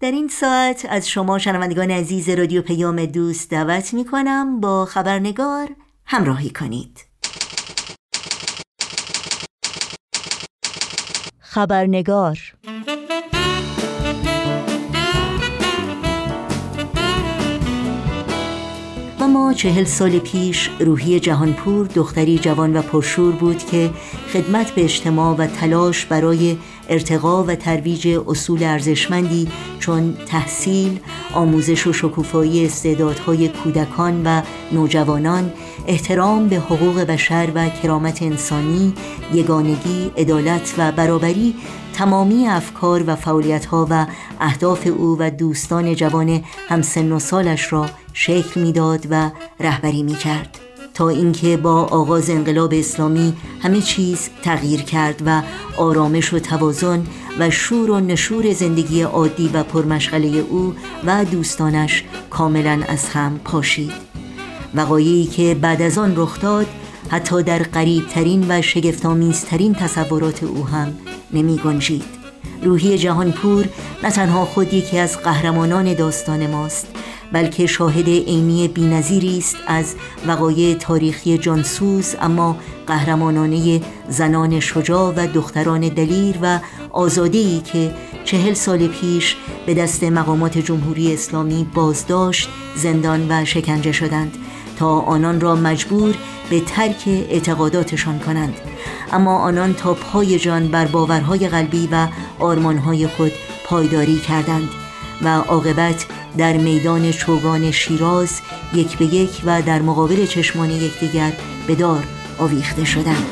در این ساعت از شما شنوندگان عزیز رادیو پیام دوست دعوت می کنم با خبرنگار همراهی کنید. خبرنگار اما چهل سال پیش روحی جهانپور دختری جوان و پرشور بود که خدمت به اجتماع و تلاش برای ارتقا و ترویج اصول ارزشمندی چون تحصیل، آموزش و شکوفایی استعدادهای کودکان و نوجوانان، احترام به حقوق بشر و کرامت انسانی، یگانگی، عدالت و برابری تمامی افکار و فعالیت‌ها و اهداف او و دوستان جوان همسن و سالش را شکل می‌داد و رهبری می‌کرد. تا اینکه با آغاز انقلاب اسلامی همه چیز تغییر کرد و آرامش و توازن و شور و نشور زندگی عادی و پرمشغله او و دوستانش کاملا از هم پاشید. وقایعی که بعد از آن رخ داد حتی در قریبترین و شگفتآمیزترین تصورات او هم نمی گنجید. روحی جهانپور نه تنها خود یکی از قهرمانان داستان ماست بلکه شاهد عینی بینظیری است از وقایع تاریخی جانسوز اما قهرمانانه زنان شجاع و دختران دلیر و آزاده‌ای که چهل سال پیش به دست مقامات جمهوری اسلامی بازداشت زندان و شکنجه شدند تا آنان را مجبور به ترک اعتقاداتشان کنند. اما آنان تا پای جان بر باورهای قلبی و آرمانهای خود پایداری کردند و عاقبت در میدان چوگان شیراز یک به یک و در مقابل چشمان یکدیگر به دار آویخته شدند.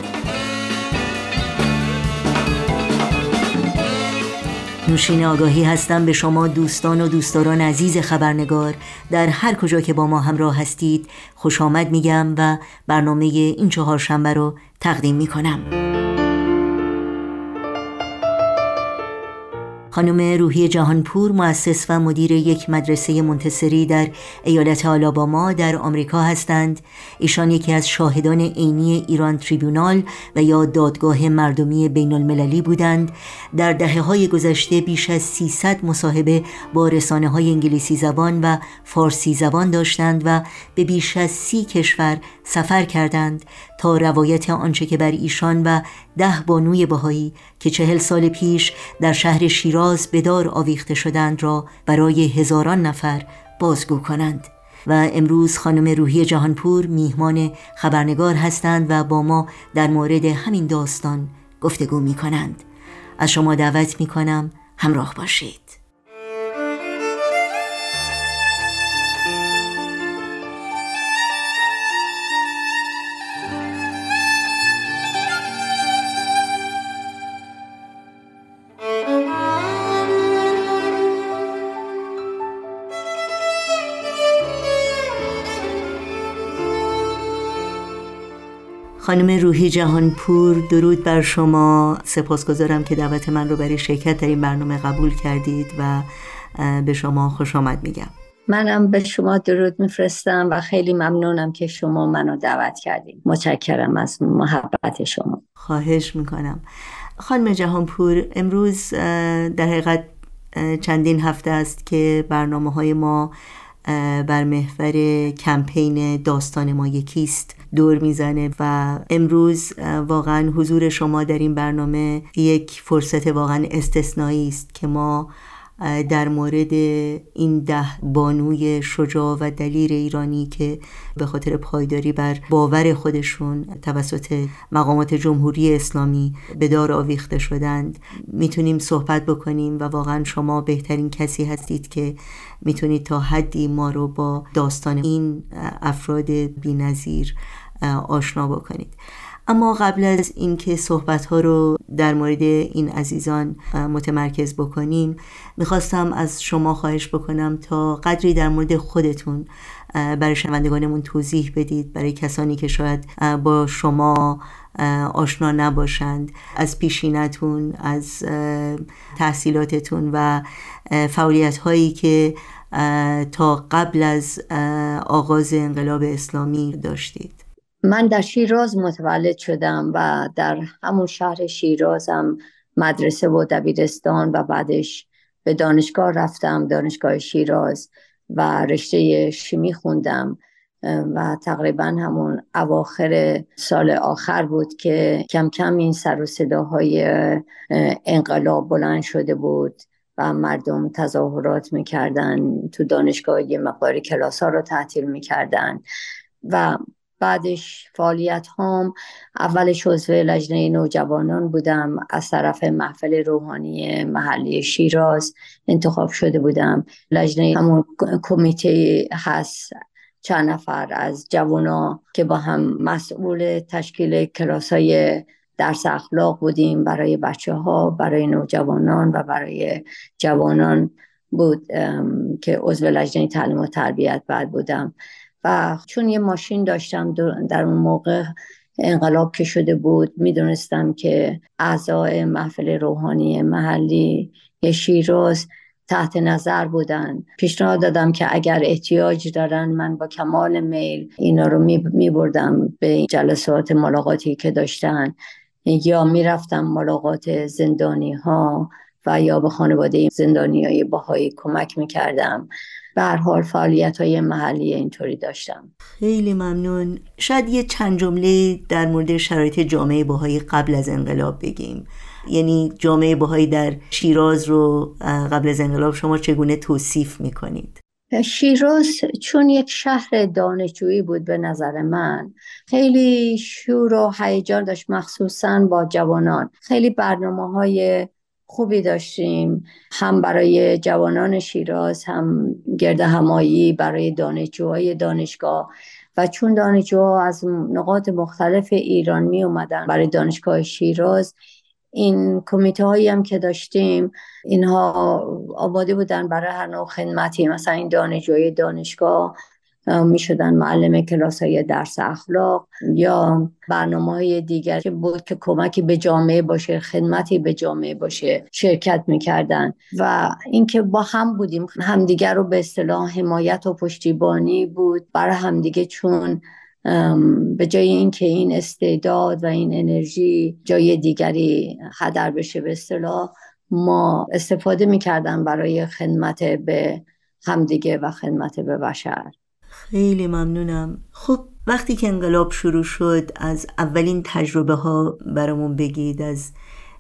نوشین آگاهی هستم به شما دوستان و دوستداران عزیز خبرنگار. در هر کجا که با ما همراه هستید خوش آمد میگم و برنامه این چهارشنبه رو تقدیم می‌کنم. خانم روحی جهانپور مؤسس و مدیر یک مدرسه منتصری در ایالت آلاباما در آمریکا هستند. ایشان یکی از شاهدان عینی ایران تریبونال و یا دادگاه مردمی بین المللی بودند. در دهه های گذشته بیش از 300 مصاحبه با رسانه های انگلیسی زبان و فارسی زبان داشتند و به بیش از سی کشور سفر کردند. تا روایت آنچه که بر ایشان و ده بانوی بهایی که چهل سال پیش در شهر شیراز به دار آویخته شدند را برای هزاران نفر بازگو کنند و امروز خانم روحی جهانپور میهمان خبرنگار هستند و با ما در مورد همین داستان گفتگو می کنند از شما دعوت می کنم همراه باشید. خانم روحی جهانپور درود بر شما. سپاسگزارم که دعوت من رو برای شرکت در این برنامه قبول کردید و به شما خوش آمد میگم. منم به شما درود میفرستم و خیلی ممنونم که شما منو دعوت کردید متشکرم از محبت شما. خواهش می‌کنم. خانم جهانپور امروز در حقیقت چندین هفته است که برنامه های ما بر محور کمپین داستان ما یکیست. دور می‌زنه و امروز واقعا حضور شما در این برنامه یک فرصت واقعا استثنایی است که ما در مورد این ده بانوی شجاع و دلیر ایرانی که به خاطر پایداری بر باور خودشون توسط مقامات جمهوری اسلامی به دار آویخته شدند می‌تونیم صحبت بکنیم و واقعا شما بهترین کسی هستید که می‌تونید تا حدی ما رو با داستان این افراد بینظیر آشنا بکنید. اما قبل از اینکه صحبت ها رو در مورد این عزیزان متمرکز بکنیم می‌خواستم از شما خواهش بکنم تا قدری در مورد خودتون برای شنوندگانمون توضیح بدید برای کسانی که شاید با شما آشنا نباشند از پیشینتون از تحصیلاتتون و فعالیت هایی که تا قبل از آغاز انقلاب اسلامی داشتید. من در شیراز متولد شدم و در همون شهر شیرازم مدرسه و دبیرستان و بعدش به دانشگاه رفتم دانشگاه شیراز و رشته شیمی خوندم و تقریبا همون اواخر سال آخر بود که کم کم این سر و صداهای انقلاب بلند شده بود و مردم تظاهرات می‌کردن تو دانشگاه یه مقداری کلاس ها رو تعطیل می‌کردن و بعدش فعالیت هام. اولش عضو لجنه نوجوانان بودم. از طرف محفل روحانی محلی شیراز انتخاب شده بودم. لجنه همون کمیته هست. چند نفر از جوانا که با هم مسئول تشکیل کلاس های درس اخلاق بودیم. برای بچه ها برای نوجوانان و برای جوانان بود که عضو لجنه تعلیم و تربیت بعد بودم. و چون یه ماشین داشتم در اون موقع انقلاب که شده بود می‌دونستم که اعضای محفل روحانی محلی شیراز تحت نظر بودن. پیشنهاد دادم که اگر احتیاج دارن من با کمال میل اینا رو می بردم به جلسات ملاقاتی که داشتن. یا می‌رفتم ملاقات زندانی ها و یا به خانواده زندانی های باهایی کمک می‌کردم. به هر حال فعالیت های محلی اینطوری داشتم. خیلی ممنون. شاید یه چند جمله در مورد شرایط جامعه باهایی قبل از انقلاب بگیم. یعنی جامعه باهایی در شیراز رو قبل از انقلاب شما چگونه توصیف می‌کنید؟ شیراز چون یک شهر دانشجویی بود به نظر من خیلی شور و هیجان داشت مخصوصا با جوانان. خیلی برنامه های خوبی داشتیم. هم برای جوانان شیراز هم گرد همایی برای دانشجوهای دانشگاه. و چون دانشجوها از نقاط مختلف ایران می اومدن برای دانشگاه شیراز این کمیته هایی هم که داشتیم اینها آباده بودن برای هر نوع خدمتی. مثلا این دانشجوی دانشگاه می شدن معلم کلاس های درس اخلاق یا برنامه های دیگر که بود که کمکی به جامعه باشه خدمتی به جامعه باشه شرکت می‌کردن. و اینکه با هم بودیم همدیگر رو به اصطلاح حمایت و پشتیبانی بود. برای همدیگه چون به جای اینکه این استعداد و این انرژی جای دیگری هدر بشه به اصطلاح ما استفاده می‌کردم برای خدمت به همدیگه و خدمت به بشر. خیلی ممنونم. خب وقتی که انقلاب شروع شد از اولین تجربه ها برامون بگید از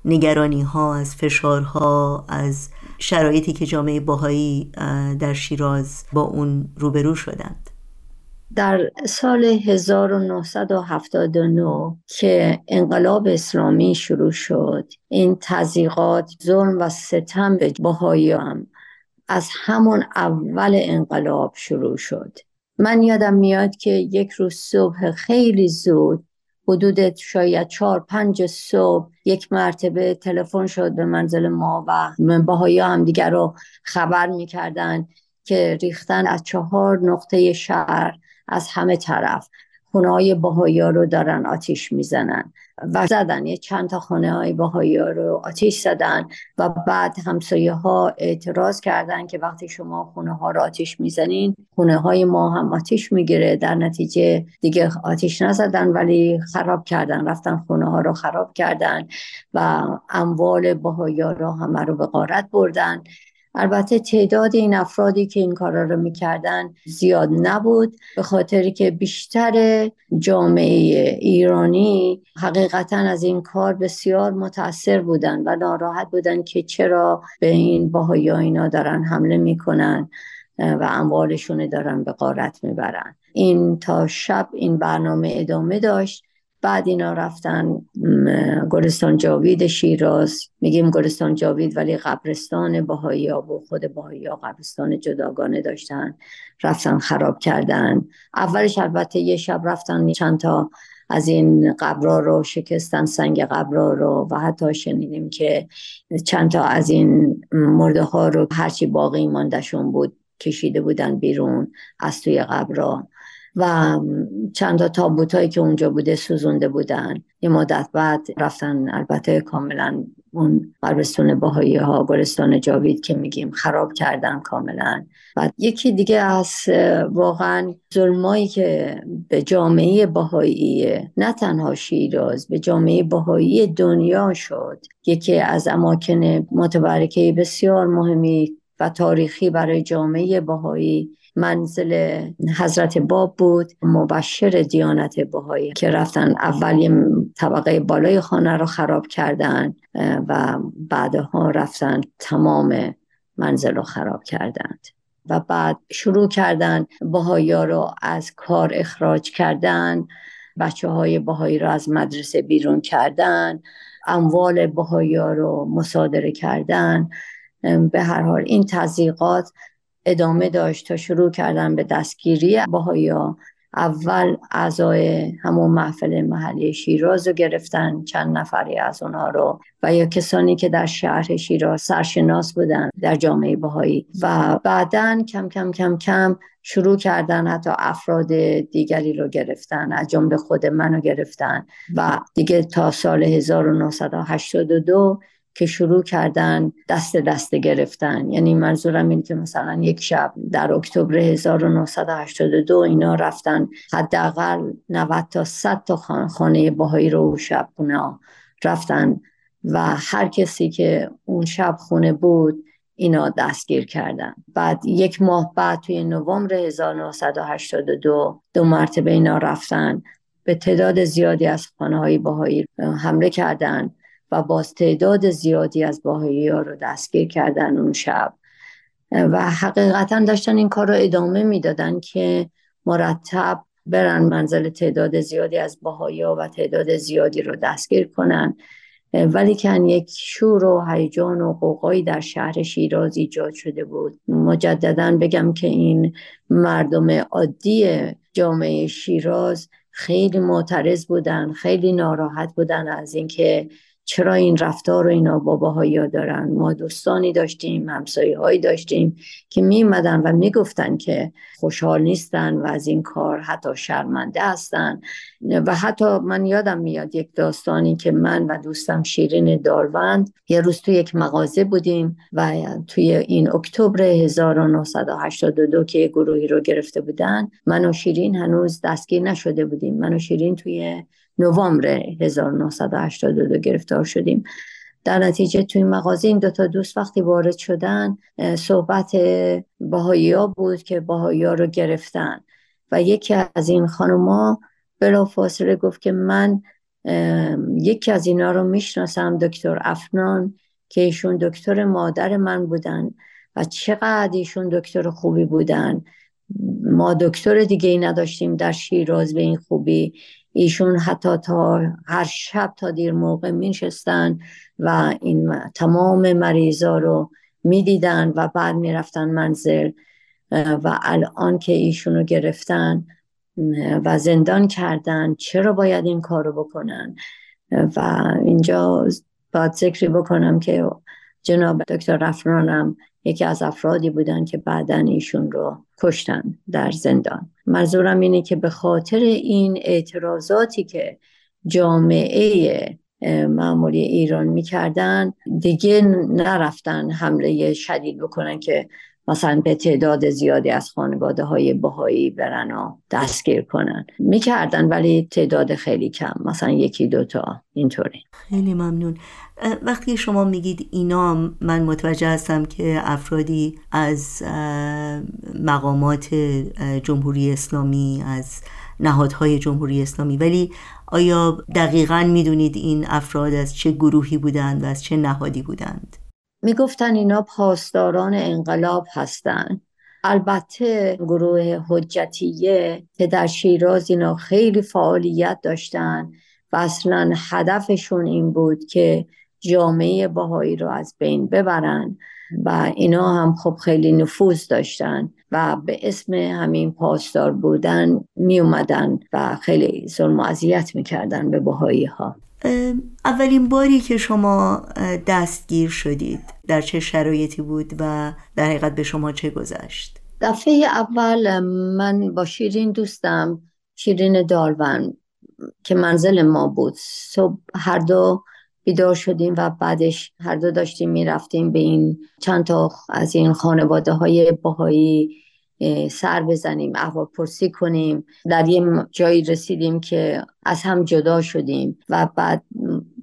نگرانی ها از فشارها از شرایطی که جامعه باهایی در شیراز با اون روبرو شدند. در سال 1979 که انقلاب اسلامی شروع شد این تزیقات ظلم و ستم به هم از همون اول انقلاب شروع شد. من یادم میاد که یک روز صبح خیلی زود حدود شاید چهار پنج صبح یک مرتبه تلفن شد به منزل ما و باهایی هم دیگر رو خبر می‌کردن که ریختن از چهار نقطه شهر از همه طرف. خونه های باهایی رو دارن آتیش می‌زنن. و زدن. یه چند تا خونه های باهایی رو آتیش زدن و بعد همسایه ها اعتراض کردن که وقتی شما خونه ها رو آتیش می‌زنین خونه های ما هم آتیش می‌گیره. در نتیجه دیگه آتیش نزدن ولی خراب کردن. رفتن خونه ها رو خراب کردن و اموال باهایی رو همه رو به غارت بردن. البته تعداد این افرادی که این کارا رو می‌کردن زیاد نبود به خاطری که بیشتر جامعه ایرانی حقیقتا از این کار بسیار متاثر بودن و ناراحت بودن که چرا به این باهایی اینا دارن حمله می‌کنن و اموالشون دارن به قارت می‌برن. این تا شب این برنامه ادامه داشت. بعد اینا رفتن گلستان جاوید شیراز. میگیم گلستان جاوید ولی قبرستان باهایی ها و خود باهایی ها قبرستان جداگانه داشتن. رفتن خراب کردن. اولش البته یه شب رفتن چند تا از این قبرا رو شکستن سنگ قبرا رو و حتی شنیدیم که چند تا از این مرده ها رو هرچی باقی ماندشون بود کشیده بودن بیرون از توی قبرا. و چند تا هایی که اونجا بوده سوزونده بودن. یه مدت بعد رفتن البته کاملا اون قربستون باهایی ها گلستان جاوید که میگیم خراب کردن کاملا. و یکی دیگه از واقعا ظلمایی که به جامعه باهایی نه تنها شیراز به جامعه باهایی دنیا شد. یکی از اماکن متبرکه بسیار مهمی و تاریخی برای جامعه باهایی منزل حضرت باب بود. مبشر دیانت بهایی که رفتن اولی طبقه بالای خانه رو خراب کردن و بعدها رفتن تمام منزل رو خراب کردند. و بعد شروع کردن بهایی رو از کار اخراج کردن. بچه های بهایی رو از مدرسه بیرون کردن. اموال بهایی رو مصادره کردن. به هر حال این تضییقات ادامه داشت تا شروع کردن به دستگیری باهایا اول اعضای همون محفل محلی شیراز رو گرفتن چند نفری از اونها رو و یا کسانی که در شهر شیراز سرشناس بودن در جامعه باهایی و بعدا کم کم کم کم شروع کردن حتی افراد دیگری رو گرفتن از جمله خود منو گرفتن. و دیگه تا سال 1982 که شروع کردن دست دست گرفتن. یعنی منظورم این که مثلا یک شب در اکتبر 1982 اینا رفتن حداقل 90 تا 100 تا خانه باهایی رو شب خونه رفتن و هر کسی که اون شب خونه بود اینا دستگیر کردن. بعد یک ماه بعد توی نوامبر 1982 دو مرتبه اینا رفتن. به تعداد زیادی از خانه های باهایی حمله کردن. و باز تعداد زیادی از باهایی ها رو دستگیر کردن اون شب. و حقیقتا داشتن این کار رو ادامه می‌دادن که مرتب برن منزل تعداد زیادی از باهایی ها و تعداد زیادی رو دستگیر کنن. ولی که یک شور و هیجان و قوقایی در شهر شیراز ایجاد شده بود. مجددا بگم که این مردم عادی جامعه شیراز خیلی معترض بودن خیلی ناراحت بودن از اینکه چرا این رفتار رو اینا باباهایی دارن؟ ما دوستانی داشتیم همسایه هایی داشتیم که میمدن و می‌گفتن که خوشحال نیستن و از این کار حتی شرمنده هستن. و حتی من یادم میاد یک داستانی که من و دوستم شیرین داروند یه روز توی یک مغازه بودیم و توی این اکتبر 1982 که گروهی رو گرفته بودن من و شیرین هنوز دستگیر نشده بودیم. من و شیرین توی نوامبر 1982 گرفتار شدیم. در نتیجه توی مغازه این دوتا دوست وقتی وارد شدن صحبت باهایی ها بود که باهایی ها رو گرفتن و یکی از این خانوما بلا فاصله گفت که من یکی از اینا رو می‌شناسم دکتر افنان که ایشون دکتر مادر من بودن و چقدر ایشون دکتر خوبی بودن. ما دکتر دیگه ای نداشتیم در شیراز به این خوبی. ایشون حتی تا هر شب تا دیر موقع میشستن و این تمام مریضا رو می‌دیدن و بعد می‌رفتن منزل و الان که ایشونو گرفتن و زندان کردن چرا باید این کارو بکنن؟ و اینجا باید ذکری بکنم که جناب دکتر رفرانم یکی از افرادی بودن که بعدا ایشون رو کشتن در زندان. منظورم اینه که به خاطر این اعتراضاتی که جامعه معمولی ایران می‌کردن دیگه نرفتن حمله شدید بکنن که مثلا به تعداد زیادی از خانواده های بهایی برن و دستگیر کنن. می‌کردن ولی تعداد خیلی کم. مثلا یکی دوتا اینطوری. خیلی ممنون. وقتی شما میگید اینا من متوجه هستم که افرادی از مقامات جمهوری اسلامی از نهادهای جمهوری اسلامی ولی آیا دقیقا می‌دونید این افراد از چه گروهی بودند و از چه نهادی بودند؟ می‌گفتن اینا پاسداران انقلاب هستند البته گروه حجتیه که در شیراز اینا خیلی فعالیت داشتن و اصلا هدفشون این بود که جامعه باهایی رو از بین ببرن و اینا هم خب خیلی نفوذ داشتن و به اسم همین پاسدار بودن می اومدن و خیلی ظلم و اذیت می‌کردن به باهایی ها اولین باری که شما دستگیر شدید در چه شرایطی بود و در حقیقت به شما چه گذشت؟ دفعه اول من با شیرین دوستم شیرین دارون که منزل ما بود. صبح هر دو بیدار شدیم و بعدش هر دو داشتیم می‌رفتیم به این چند تا از این خانواده های باهایی سر بزنیم احوال پرسی کنیم. در یه جایی رسیدیم که از هم جدا شدیم و بعد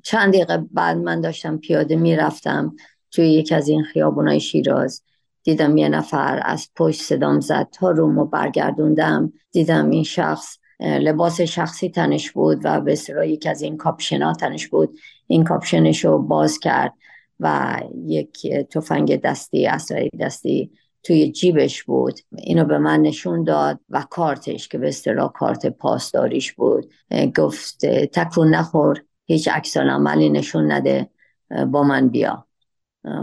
چند دقیقه بعد من داشتم پیاده می‌رفتم. توی یکی از این خیابونای شیراز. دیدم یه نفر از پشت صدام زد. تا رومو برگردوندم دیدم این شخص لباس شخصی تنش بود و به اصطلاح یکی از این کاپشنا تنش بود. این کاپشنش رو باز کرد و یک تفنگ دستی اسلحه دستی توی جیبش بود. اینو به من نشون داد و کارتش که به اصطلاح کارت پاسداریش بود. گفت تکون نخور هیچ عکس عملی نشون نده با من بیا.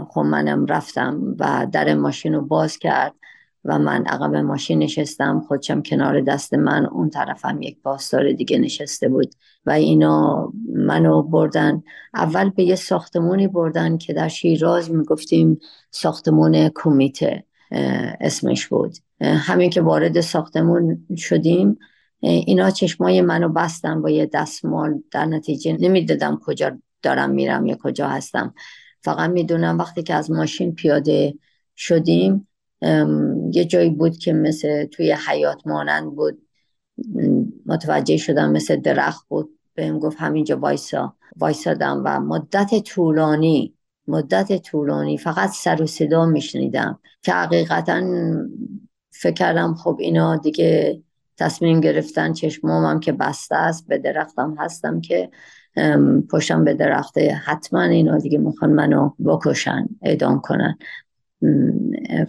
خب منم رفتم و در ماشین رو باز کرد و من عقب ماشین نشستم. خودشم کنار دست من اون طرفم یک پاسدار دیگه نشسته بود و اینا منو بردن. اول به یه ساختمونی بردن که در شیراز می‌گفتیم ساختمون کمیته اسمش بود. همین که وارد ساختمون شدیم اینا چشمای منو بستن با یه دستمال. در نتیجه نمی‌دادم کجا دارم میرم یا کجا هستم. فقط می‌دونم وقتی که از ماشین پیاده شدیم یه جایی بود که مثل توی حیات مانند بود. متوجه شدم مثل درخت بود. بهم گفت همینجا وایسا. وایسادم و مدت طولانی مدت طولانی فقط سر و صدا میشنیدم که حقیقتا فکر کردم خب اینا دیگه تصمیم گرفتن چشمامم که بسته است به درختم هستم که پشتم به درخته حتما اینا دیگه می‌خوان منو بکشن اعدام کنن.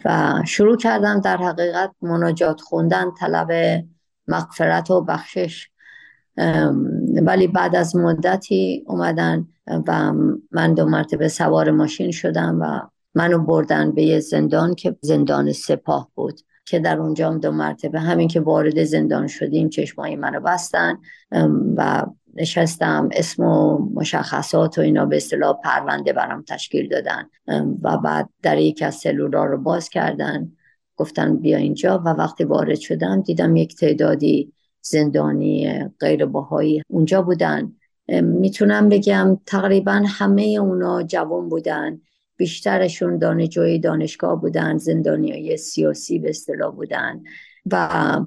و شروع کردم در حقیقت مناجات خوندن طلب مغفرت و بخشش. ولی بعد از مدتی اومدن و من دو مرتبه سوار ماشین شدم و منو بردن به یه زندان که زندان سپاه بود. که در اونجا دو مرتبه همین که وارد زندان شدیم چشمایی منو بستن و نشستم اسم و مشخصات و اینا به اصطلاح پرونده برام تشکیل دادن و بعد در یک از سلولا رو باز کردن. گفتن بیا اینجا و وقتی وارد شدم دیدم یک تعدادی زندانی غیر باهایی اونجا بودن. می‌تونم بگم تقریبا همه اونا جوان بودن. بیشترشون دانشجوی دانشگاه بودن زندانی های سیاسی به اصطلاح بودن و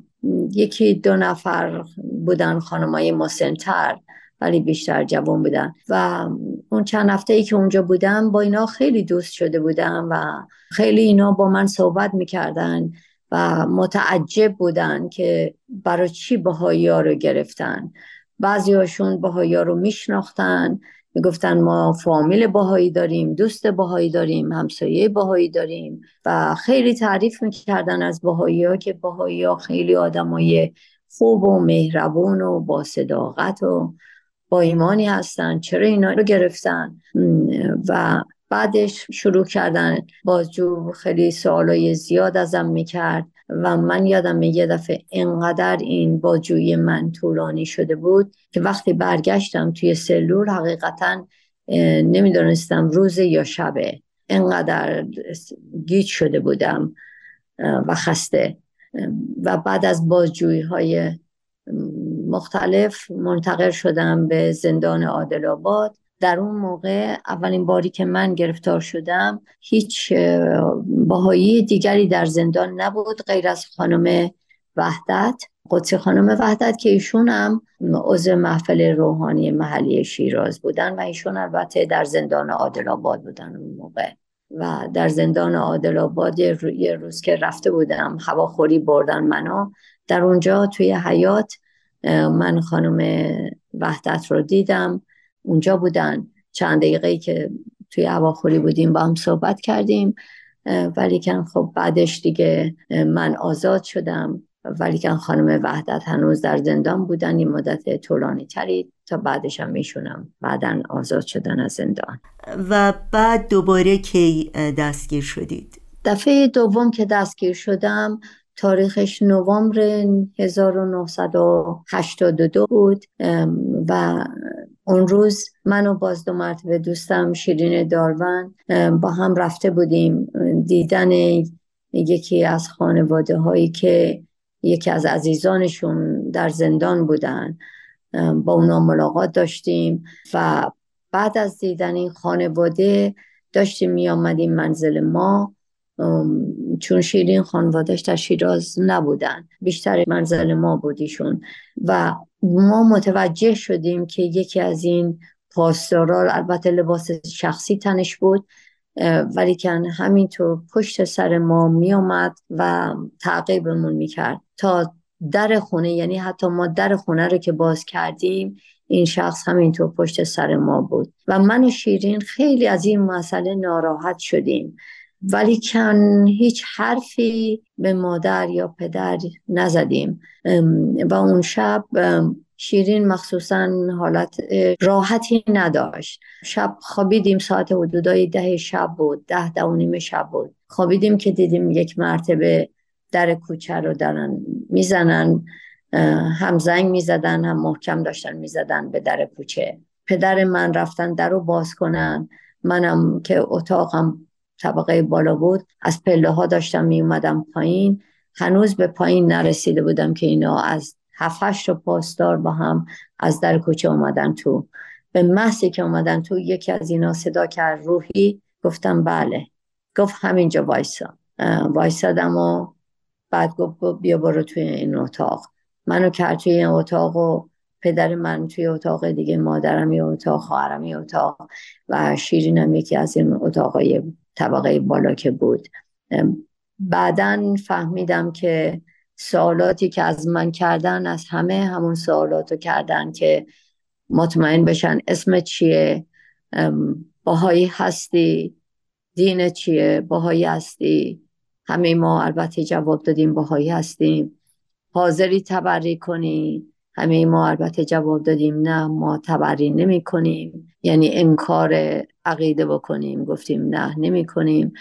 یکی دو نفر بودن خانمای مسنتر ولی بیشتر جوان بودن. و اون چند هفته ای که اونجا بودم با اینا خیلی دوست شده بودم و خیلی اینا با من صحبت می‌کردن و متعجب بودن که برای چی بهایی ها رو گرفتن. بعضی هاشون بهایی ها رو میشناختن می‌گفتن ما فامیل باهایی داریم دوست باهایی داریم همسایه باهایی داریم و خیلی تعریف می‌کردن از باهایی ها که باهایی ها خیلی آدمای خوب و مهربون و با صداقت و با ایمانی هستن. چرا اینا رو گرفتن؟ و بعدش شروع کردن. بازجو خیلی سوالای زیاد ازم می‌کرد. و من یادم یه دفعه انقدر این باجوی من طولانی شده بود که وقتی برگشتم توی سلول حقیقتا نمی‌دونستم روز یا شبه. انقدر گیج شده بودم و خسته. و بعد از بازجویی های مختلف منتقل شدم به زندان عادل آباد در اون موقع اولین باری که من گرفتار شدم هیچ باهایی دیگری در زندان نبود غیر از خانم وحدت. قدسی خانم وحدت که ایشون هم عضو محفل روحانی محلی شیراز بودن و ایشون البته در زندان عادل آباد بودن اون موقع. و در زندان عادل آباد یه روز که رفته بودم هواخوری بردن منو در اونجا توی حیات من خانم وحدت رو دیدم. اونجا بودن. چند دقیقه که توی هواخوری بودیم با هم صحبت کردیم ولی کن خب بعدش دیگه من آزاد شدم. ولی کن خانم وحدت هنوز در زندان بودن این مدت طولانی تری تا بعدش هم میشونم بعدا آزاد شدن از زندان. و بعد دوباره کی دستگیر شدید؟ دفعه دوم که دستگیر شدم تاریخش نوامبر 1982 بود و اون روز من و باز دو مرتبه دوستم شیرین دارون با هم رفته بودیم. دیدن یکی از خانواده هایی که یکی از عزیزانشون در زندان بودن با اونا ملاقات داشتیم و بعد از دیدن این خانواده داشتیم می آمدیم منزل ما. چون شیرین خانوادهش در شیراز نبودن بیشتر منزل ما بودیشون و ما متوجه شدیم که یکی از این پاسدارا البته لباس شخصی تنش بود ولی که همینطور پشت سر ما می آمد و تعقیبمون می کرد تا در خونه یعنی حتی ما در خونه رو که باز کردیم این شخص همینطور پشت سر ما بود. و من و شیرین خیلی از این مسئله ناراحت شدیم. ولی کن هیچ حرفی به مادر یا پدر نزدیم. و اون شب شیرین مخصوصا حالت راحتی نداشت. شب خوابیدیم ساعت حدودای ده شب بود ده ده و نیم شب بود. خوابیدیم که دیدیم یک مرتبه در کوچه رو دارن می‌زنن هم زنگ می‌زدن هم محکم داشتن می‌زدن به در کوچه. پدر من رفتن در رو باز کنن. منم که اتاقم طبقه بالا بود. از پله ها داشتم می اومدم پایین. هنوز به پایین نرسیده بودم که اینا از هفتش رو پاسدار با هم از در کوچه اومدن تو. به محضی که اومدن تو یکی از اینا صدا کرد روحی. گفتم بله. گفت همینجا وایسا. وایسادم و بعد گفت بیا برو توی این اتاق. منو کرد توی این اتاق و پدر من توی اتاق دیگه مادرم یه اتاق خواهرم یه اتاق و شیرینم یکی از این اتاقای طبقه بالا که بود. بعدا فهمیدم که سوالاتی که از من کردن از همه همون سوالاتو کردن که مطمئن بشن اسم چیه باهایی هستی دین چیه باهایی هستی. همه ما البته جواب دادیم باهایی هستیم. حاضری تبری کنی. همه ما البته جواب دادیم نه ما تبری نمی کنیم یعنی انکار عقیده بکنیم. گفتیم نه نمی کنیم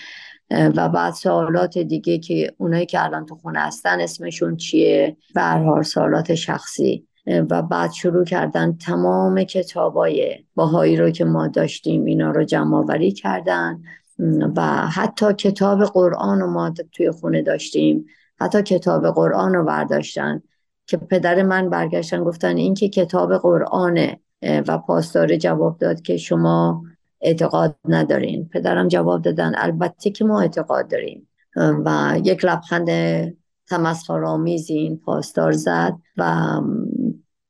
و بعد سوالات دیگه که اونایی که الان تو خونه هستن اسمشون چیه؟ به سوالات شخصی. و بعد شروع کردن تمام کتابای باهایی رو که ما داشتیم اینا رو جمع آوری کردن و حتی کتاب قرآن رو ما توی خونه داشتیم. حتی کتاب قرآن رو برداشتن. که پدر من برگشتن گفتن این که کتاب قرآنه و پاسدار جواب داد که شما اعتقاد ندارین. پدرم جواب دادن البته که ما اعتقاد داریم. و یک لبخند تمسخرآمیزی این پاسدار زد و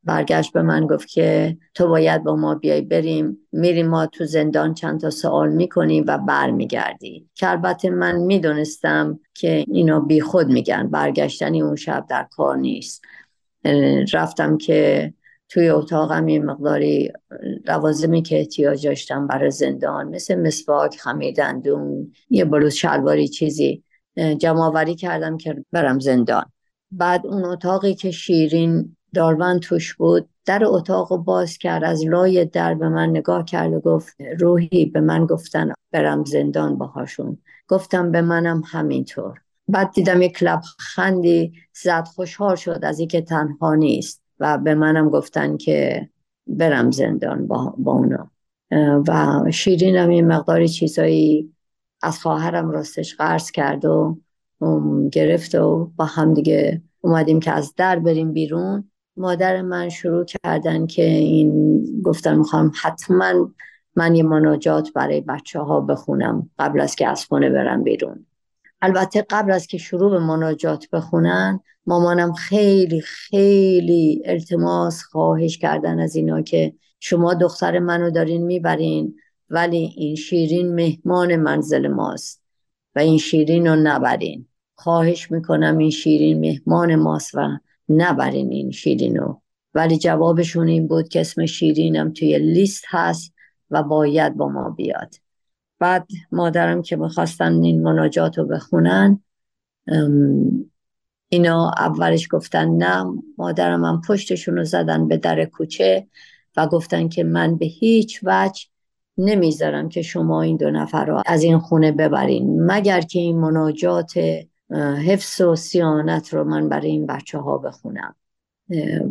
برگشت به من گفت که تو باید با ما بیای بریم. میریم ما تو زندان چند تا سوال می‌کنیم و برمیگردی. که البته من می‌دونستم که اینا بی خود میگن برگشتنی اون شب در کار نیست. رفتم که توی اتاقم یه مقداری لوازمی که احتیاج داشتم برای زندان مثل مسواک خمیدندون یه بلوز شلواری چیزی جمعآوری کردم که برم زندان. بعد اون اتاقی که شیرین داروان توش بود در اتاق باز کرد از لای در به من نگاه کرد و گفت روحی به من گفتن برم زندان باهاشون. گفتم به منم همینطور. بعد دیدم یک خندی زد خوشحال شد از اینکه تنها نیست و به منم گفتن که برم زندان با, با اونا. و شیرینم یه مقداری چیزایی از خواهرم راستش قرض کرد و گرفت و با هم دیگه اومدیم که از در بریم بیرون. مادر من شروع کردن که این گفتن می‌خوام حتما من یه مناجات برای بچه ها بخونم قبل از که از خونه برم بیرون. البته قبل از که شروع به مناجات بخونن مامانم خیلی خیلی التماس خواهش کردن از اینا که شما دختر منو دارین می‌برین ولی این شیرین مهمان منزل ماست و این شیرین رو نبرین. خواهش می‌کنم این شیرین مهمان ماست و نبرین این شیرینو ولی جوابشون این بود که اسم شیرینم توی لیست هست و باید با ما بیاد. بعد مادرم که می‌خواستن این مناجات رو بخونن اینا اولش گفتن نه مادرم هم پشتشون رو زدن به در کوچه و گفتن که من به هیچ وجه نمی‌ذارم که شما این دو نفر رو از این خونه ببرین. مگر که این مناجات حفظ و سیانت رو من برای این بچه ها بخونم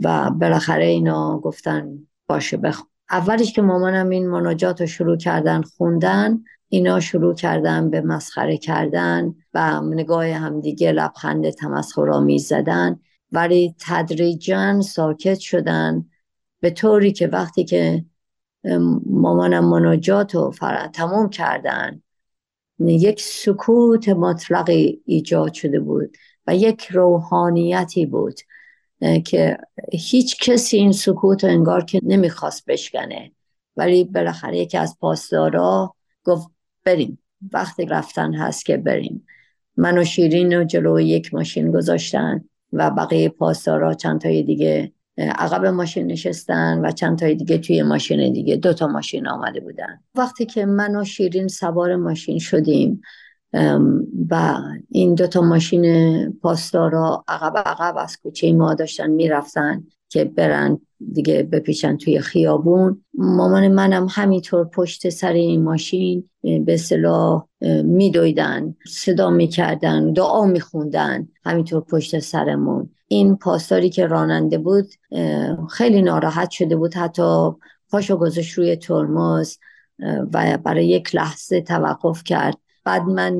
و بالاخره اینا گفتن باشه بخون. اولش که مامانم این مناجات رو شروع کردن خوندن اینا شروع کردن به مسخره کردن و نگاه همدیگه لبخند تمسخرآمیز زدن. ولی تدریجا ساکت شدن. به طوری که وقتی که مامانم مناجات رو تموم کردن یک سکوت مطلقی ایجاد شده بود و یک روحانیتی بود که هیچ کسی این سکوت انگار که نمی‌خواست بشکنه. ولی بالاخره یکی از پاسدارا گفت بریم. وقتی رفتن هست که بریم. من و شیرین رو جلو یک ماشین گذاشتن و بقیه پاسدارا چند تای دیگه عقب ماشین نشستن و چند تای دیگه توی ماشین دیگه. دو تا ماشین آمده بودن. وقتی که من و شیرین سوار ماشین شدیم و این دوتا ماشین پاسدارا عقب عقب از کوچه ما داشتن می‌رفتن. که برن دیگه بپیچن توی خیابون. مامان منم همینطور پشت سر این ماشین به صلاح میدویدن صدا می‌کردن دعا میخوندن همینطور پشت سرمون. این پاسداری که راننده بود خیلی ناراحت شده بود. حتی پاشو گذاشت روی ترمز و برای یک لحظه توقف کرد. بعد من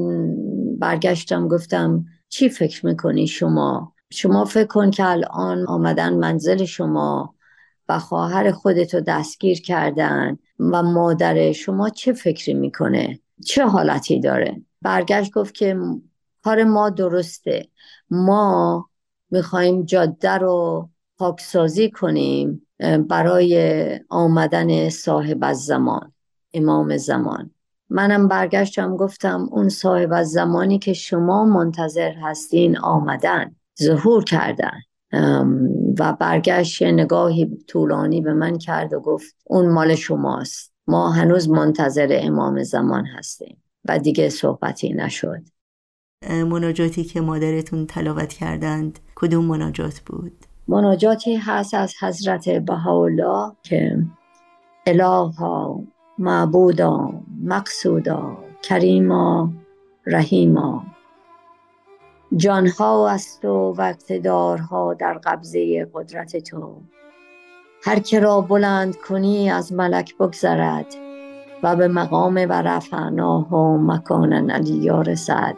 برگشتم گفتم چی فکر می‌کنی شما؟ شما فکر کن که الان آمدن منزل شما و خواهر خودتو دستگیر کردن و مادر شما چه فکری می‌کنه؟ چه حالتی داره؟ برگشت گفت که کار ما درسته. ما می‌خوایم جاده رو پاکسازی کنیم برای آمدن صاحب از زمان امام زمان. منم برگشتم گفتم اون صاحب از زمانی که شما منتظر هستین آمدن. ظهور کردن. و برگشت یه نگاهی طولانی به من کرد و گفت اون مال شماست. ما هنوز منتظر امام زمان هستیم و دیگه صحبتی نشد. مناجاتی که مادرتون تلاوت کردند کدوم مناجات بود؟ مناجاتی هست از حضرت بهاءالله که الها معبودا مقصودا کریما رحیما. جانها است و اقتدارها در قبضه قدرت تو. هر که را بلند کنی از ملک بگذرد و به مقام و رفعناه و مکان علی رسد.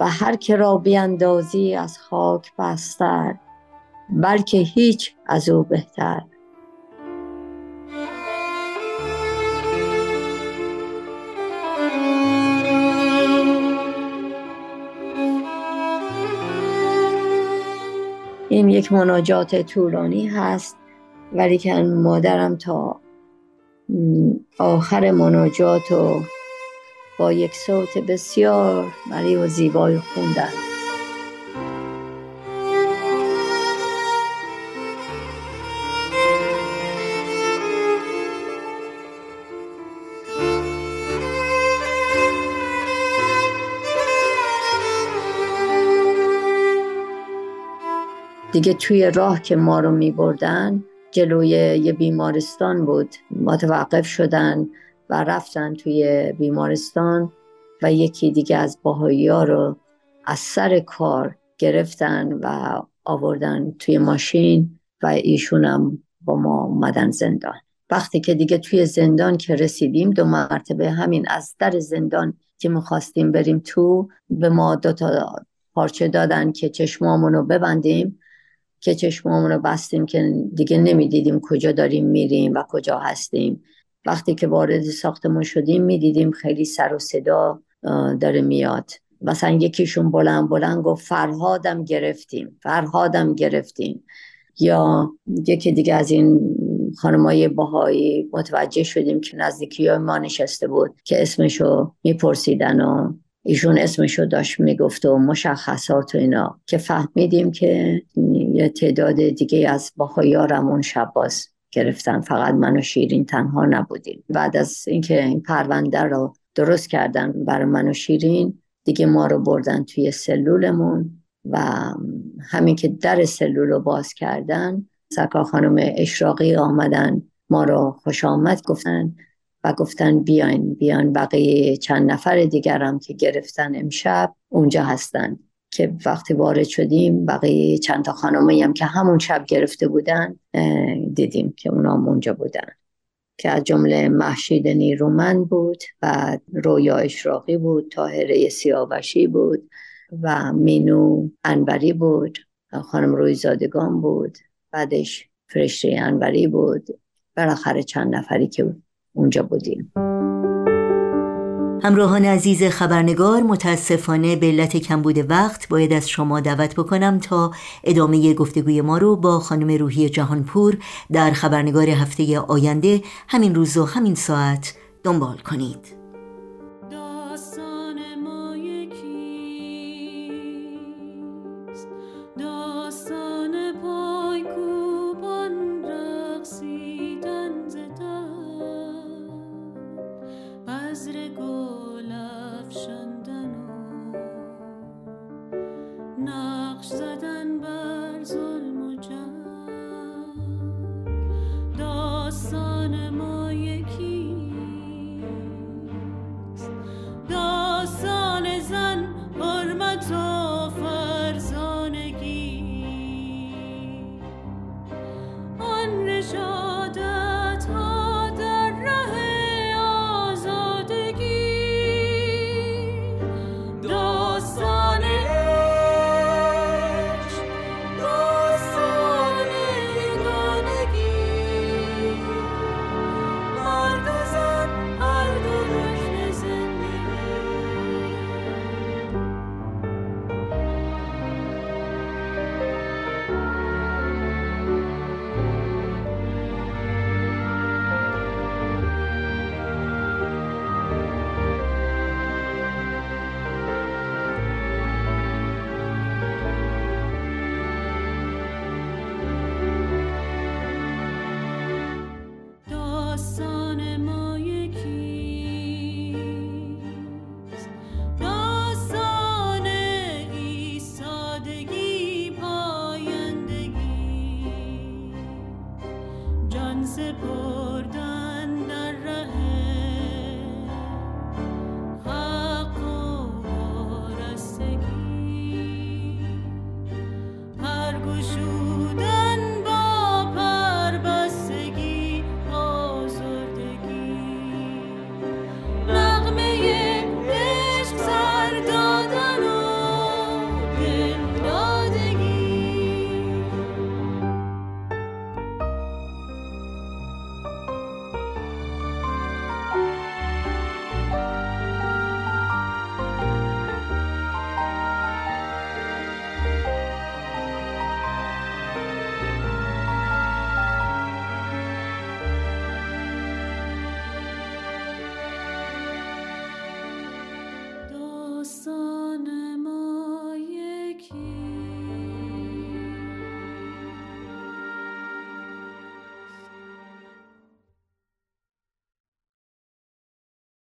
و هر که را بیاندازی از خاک بستر بلکه هیچ از او بهتر. این یک مناجات طولانی هست ولی که مادرم تا آخر مناجات و با یک صوت بسیار ملی و زیبای خوندن. دیگه توی راه که ما رو می بردن جلوی یه بیمارستان بود. متوقف شدن و رفتن توی بیمارستان و یکی دیگه از باهایی ها رو از سر کار گرفتن و آوردن توی ماشین و ایشون هم با ما اومدن زندان. وقتی که دیگه توی زندان که رسیدیم دو مرتبه همین از در زندان که می‌خواستیم بریم تو به ما دو تا پارچه دادن که چشمامون رو ببندیم. که چشمامون رو بستیم که دیگه نمی‌دیدیم کجا داریم میریم و کجا هستیم. وقتی که وارد ساختمون شدیم می‌دیدیم خیلی سر و صدا داره میاد. مثلا یکیشون بلند بلند گفت فرهادم گرفتیم فرهادم گرفتیم. یا یکی دیگه از این خانمای باهایی متوجه شدیم که نزدیکی ما نشسته بود که اسمشو میپرسیدن و ایشون اسمشو داشت می‌گفت و مشخصات و اینا که فهمیدیم که یه تعداد دیگه از باهایارم اون شب باز گرفتن. فقط من و شیرین تنها نبودیم. بعد از اینکه این پرونده رو درست کردن برای من و شیرین دیگه ما رو بردن توی سلولمون و همین که در سلول رو باز کردن سکا خانم اشراقی آمدن ما رو خوش آمد گفتن و گفتن بیاین بیاین بقیه چند نفر دیگرم که گرفتن امشب اونجا هستن. که وقتی وارد شدیم بقیه چند تا خانمایی هم که همون شب گرفته بودن دیدیم که اونا اونجا بودن. که از جمله محشید نیرومند بود و رویا اشراقی بود تاهره سیاوشی بود و مینو انوری بود خانم روی زادگان بود بعدش فرشته انوری بود. بالاخره چند نفری که اونجا بودیم. همراهان عزیز خبرنگار متاسفانه به علت کمبود وقت باید از شما دعوت بکنم تا ادامه گفتگوی ما رو با خانم روحی جهانپور در خبرنگار هفته آینده همین روز و همین ساعت دنبال کنید.